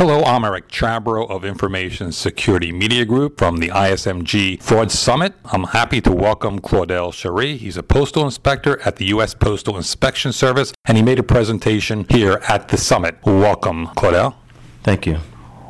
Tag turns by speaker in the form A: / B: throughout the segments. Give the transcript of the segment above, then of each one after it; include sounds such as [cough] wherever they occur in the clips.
A: Hello, I'm Eric Chabrow of Information Security Media Group from the ISMG Fraud Summit. I'm happy to welcome Claudel Cherie. He's a postal inspector at the U.S. Postal Inspection Service, and he made a presentation here at the summit. Welcome, Claudel.
B: Thank you.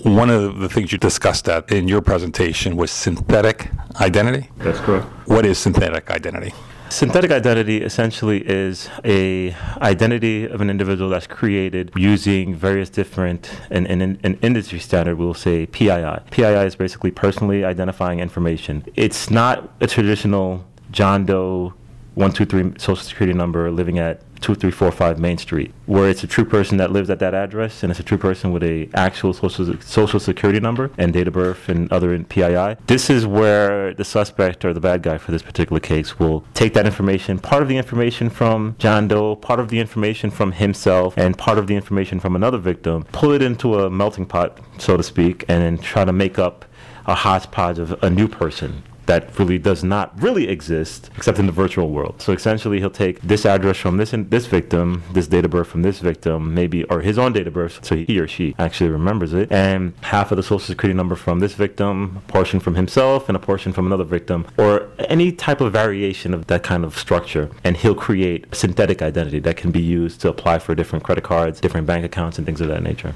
A: One of the things you discussed at in your presentation was synthetic identity.
B: That's correct.
A: What is synthetic identity?
B: Synthetic identity essentially is a identity of an individual that's created using various different, and in an industry standard, we'll say PII. PII is basically personally identifying information. It's not a traditional John Doe 123 social security number living at 2345 Main Street, where it's a true person that lives at that address and it's a true person with a actual social social security number and date of birth and other PII. This is where the suspect or the bad guy for this particular case will take that information, part of the information from John Doe, part of the information from himself, and part of the information from another victim, pull it into a melting pot, so to speak, and then try to make up a hodgepodge of a new person that really does not really exist except in the virtual world. So essentially, he'll take this address from this in, this victim, this date of birth from this victim, maybe or his own date of birth, so he or she actually remembers it, and half of the social security number from this victim, a portion from himself, and a portion from another victim, or any type of variation of that kind of structure, and he'll create a synthetic identity that can be used to apply for different credit cards, different bank accounts, and things of that nature.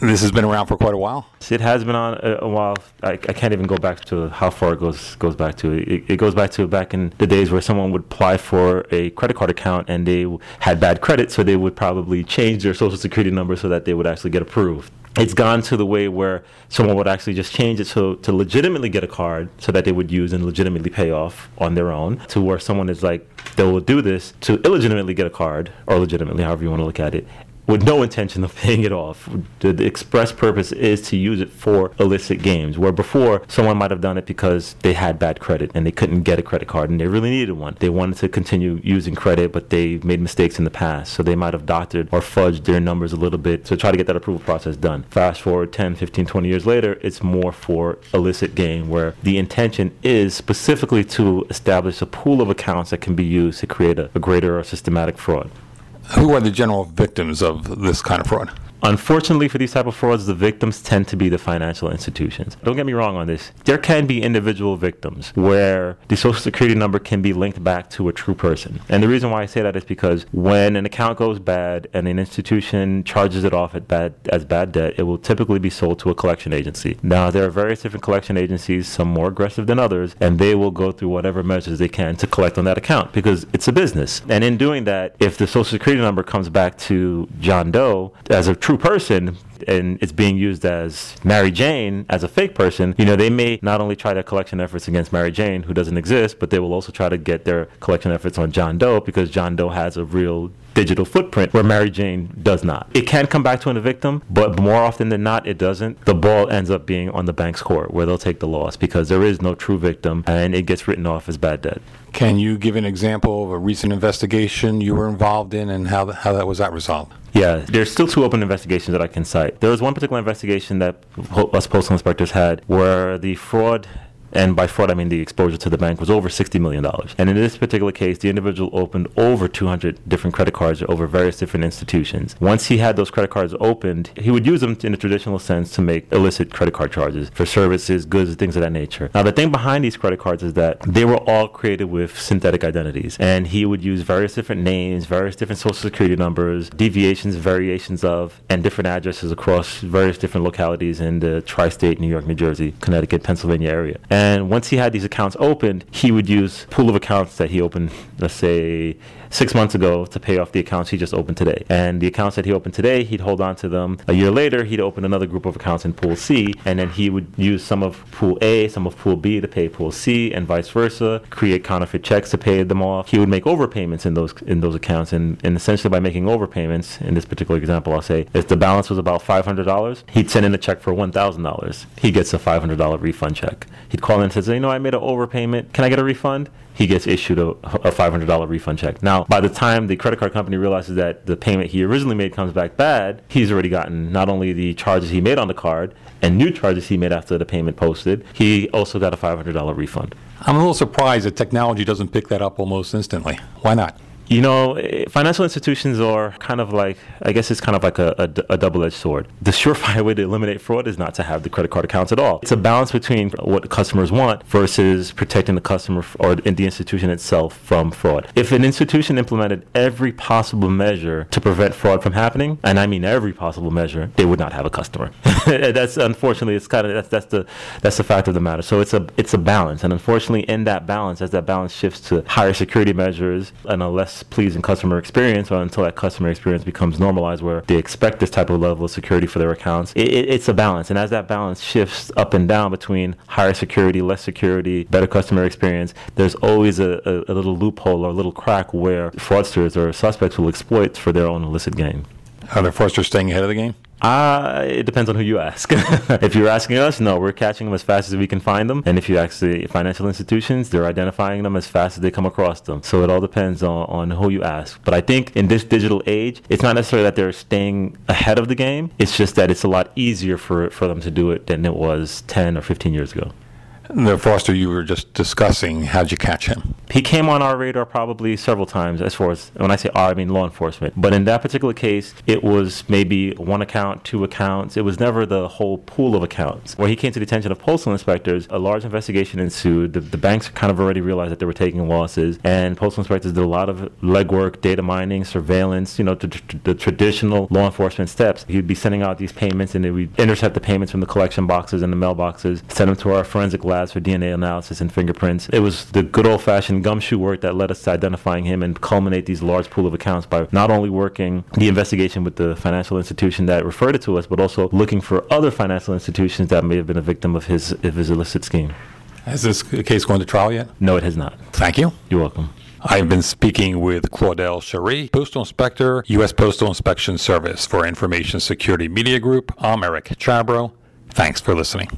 A: This has been around for quite a while.
B: It has been on a, a while. I, I, can't even go back to how far it goes goes back to. It, it, goes back to back in the days where someone would apply for a credit card account and they had bad credit, so they would probably change their social security number so that they would actually get approved. It's gone to the way where someone would actually just change it so to legitimately get a card so that they would use and legitimately pay off on their own to where someone is like they will do this to illegitimately get a card or legitimately however you want to look at it with no intention of paying it off. The, express purpose is to use it for illicit games, where before someone might have done it because they had bad credit and they couldn't get a credit card and they really needed one. They wanted to continue using credit, but they made mistakes in the past. So they might have doctored or fudged their numbers a little bit to try to get that approval process done. Fast forward 10, 15, 20 years later, it's more for illicit game, where the intention is specifically to establish a pool of accounts that can be used to create a, a greater or systematic fraud.
A: Who are the general victims of this kind of fraud?
B: Unfortunately, for these type of frauds, the victims tend to be the financial institutions. Don't get me wrong on this. There can be individual victims where the social security number can be linked back to a true person. And the reason why I say that is because when an account goes bad and an institution charges it off bad, as bad debt, it will typically be sold to a collection agency. Now, there are various different collection agencies, some more aggressive than others, and they will go through whatever measures they can to collect on that account because it's a business. And in doing that, if the social security number comes back to John Doe as a true person and it's being used as Mary Jane as a fake person, you know, they may not only try their collection efforts against Mary Jane, who doesn't exist, but they will also try to get their collection efforts on John Doe because John Doe has a real digital footprint where Mary Jane does not. It can come back to a victim, but more often than not, it doesn't. The ball ends up being on the bank's court where they'll take the loss because there is no true victim and it gets written off as bad debt.
A: Can you give an example of a recent investigation you were involved in and how, how that was that resolved?
B: Yeah, there's still two open investigations that I can cite. There was one particular investigation that us postal inspectors had where the fraud and by fraud I mean the exposure to the bank was over $60 million. And in this particular case, the individual opened over 200 different credit cards over various different institutions. Once he had those credit cards opened, he would use them in a traditional sense to make illicit credit card charges for services, goods, things of that nature. Now, the thing behind these credit cards is that they were all created with synthetic identities. And he would use various different names, various different social security numbers, deviations, variations of, and different addresses across various different localities in the tri state, New York, New Jersey, Connecticut, Pennsylvania area. And and once he had these accounts opened, he would use pool of accounts that he opened, let's say six months ago to pay off the accounts he just opened today. And the accounts that he opened today, he'd hold on to them. A year later, he'd open another group of accounts in Pool C, and then he would use some of Pool A, some of Pool B to pay Pool C, and vice versa. Create counterfeit checks to pay them off. He would make overpayments in those in those accounts, and, and essentially by making overpayments, in this particular example, I'll say if the balance was about five hundred dollars, he'd send in a check for one thousand dollars. He gets a five hundred dollar refund check. He'd call in and says, you know, I made an overpayment. Can I get a refund? He gets issued a, a $500 refund check. Now, by the time the credit card company realizes that the payment he originally made comes back bad, he's already gotten not only the charges he made on the card and new charges he made after the payment posted, he also got a $500 refund.
A: I'm a little surprised that technology doesn't pick that up almost instantly. Why not?
B: You know, eh, financial institutions are kind of like, I guess it's kind of like a, a, a double edged sword. The surefire way to eliminate fraud is not to have the credit card accounts at all. It's a balance between what customers want versus protecting the customer or the institution itself from fraud. If an institution implemented every possible measure to prevent fraud from happening, and I mean every possible measure, they would not have a customer. [laughs] that's unfortunately, it's kind of that's that's the that's the fact of the matter. So it's a it's a balance, and unfortunately, in that balance, as that balance shifts to higher security measures and a less pleasing customer experience or until that customer experience becomes normalized where they expect this type of level of security for their accounts. It, it, it's a balance. And as that balance shifts up and down between higher security, less security, better customer experience, there's always a, a, a little loophole or a little crack where fraudsters or suspects will exploit for their own illicit gain.
A: Are the fraudsters staying ahead of the game?
B: Uh, it depends on who you ask. [laughs] if you're asking us, no, we're catching them as fast as we can find them. And if you ask the financial institutions, they're identifying them as fast as they come across them. So it all depends on, on who you ask. But I think in this digital age, it's not necessarily that they're staying ahead of the game. It's just that it's a lot easier for, for them to do it than it was 10 or 15 years ago.
A: The Foster you were just discussing, how'd you catch him?
B: He came on our radar probably several times, as far as when I say our, I mean law enforcement. But in that particular case, it was maybe one account, two accounts. It was never the whole pool of accounts. When he came to the attention of postal inspectors, a large investigation ensued. The, the banks kind of already realized that they were taking losses, and postal inspectors did a lot of legwork, data mining, surveillance, you know, the, the traditional law enforcement steps. He'd be sending out these payments, and we'd intercept the payments from the collection boxes and the mailboxes, send them to our forensic lab labs for DNA analysis and fingerprints. It was the good old fashioned gumshoe work that led us to identifying him and culminate these large pool of accounts by not only working the investigation with the financial institution that referred it to us, but also looking for other financial institutions that may have been a victim of his, of his illicit scheme.
A: Has this case gone to trial yet?
B: No, it has not.
A: Thank you.
B: You're welcome.
A: I've been speaking with Claudel Cherie, Postal Inspector, U.S. Postal Inspection Service for Information Security Media Group. I'm Eric Chabrow. Thanks for listening.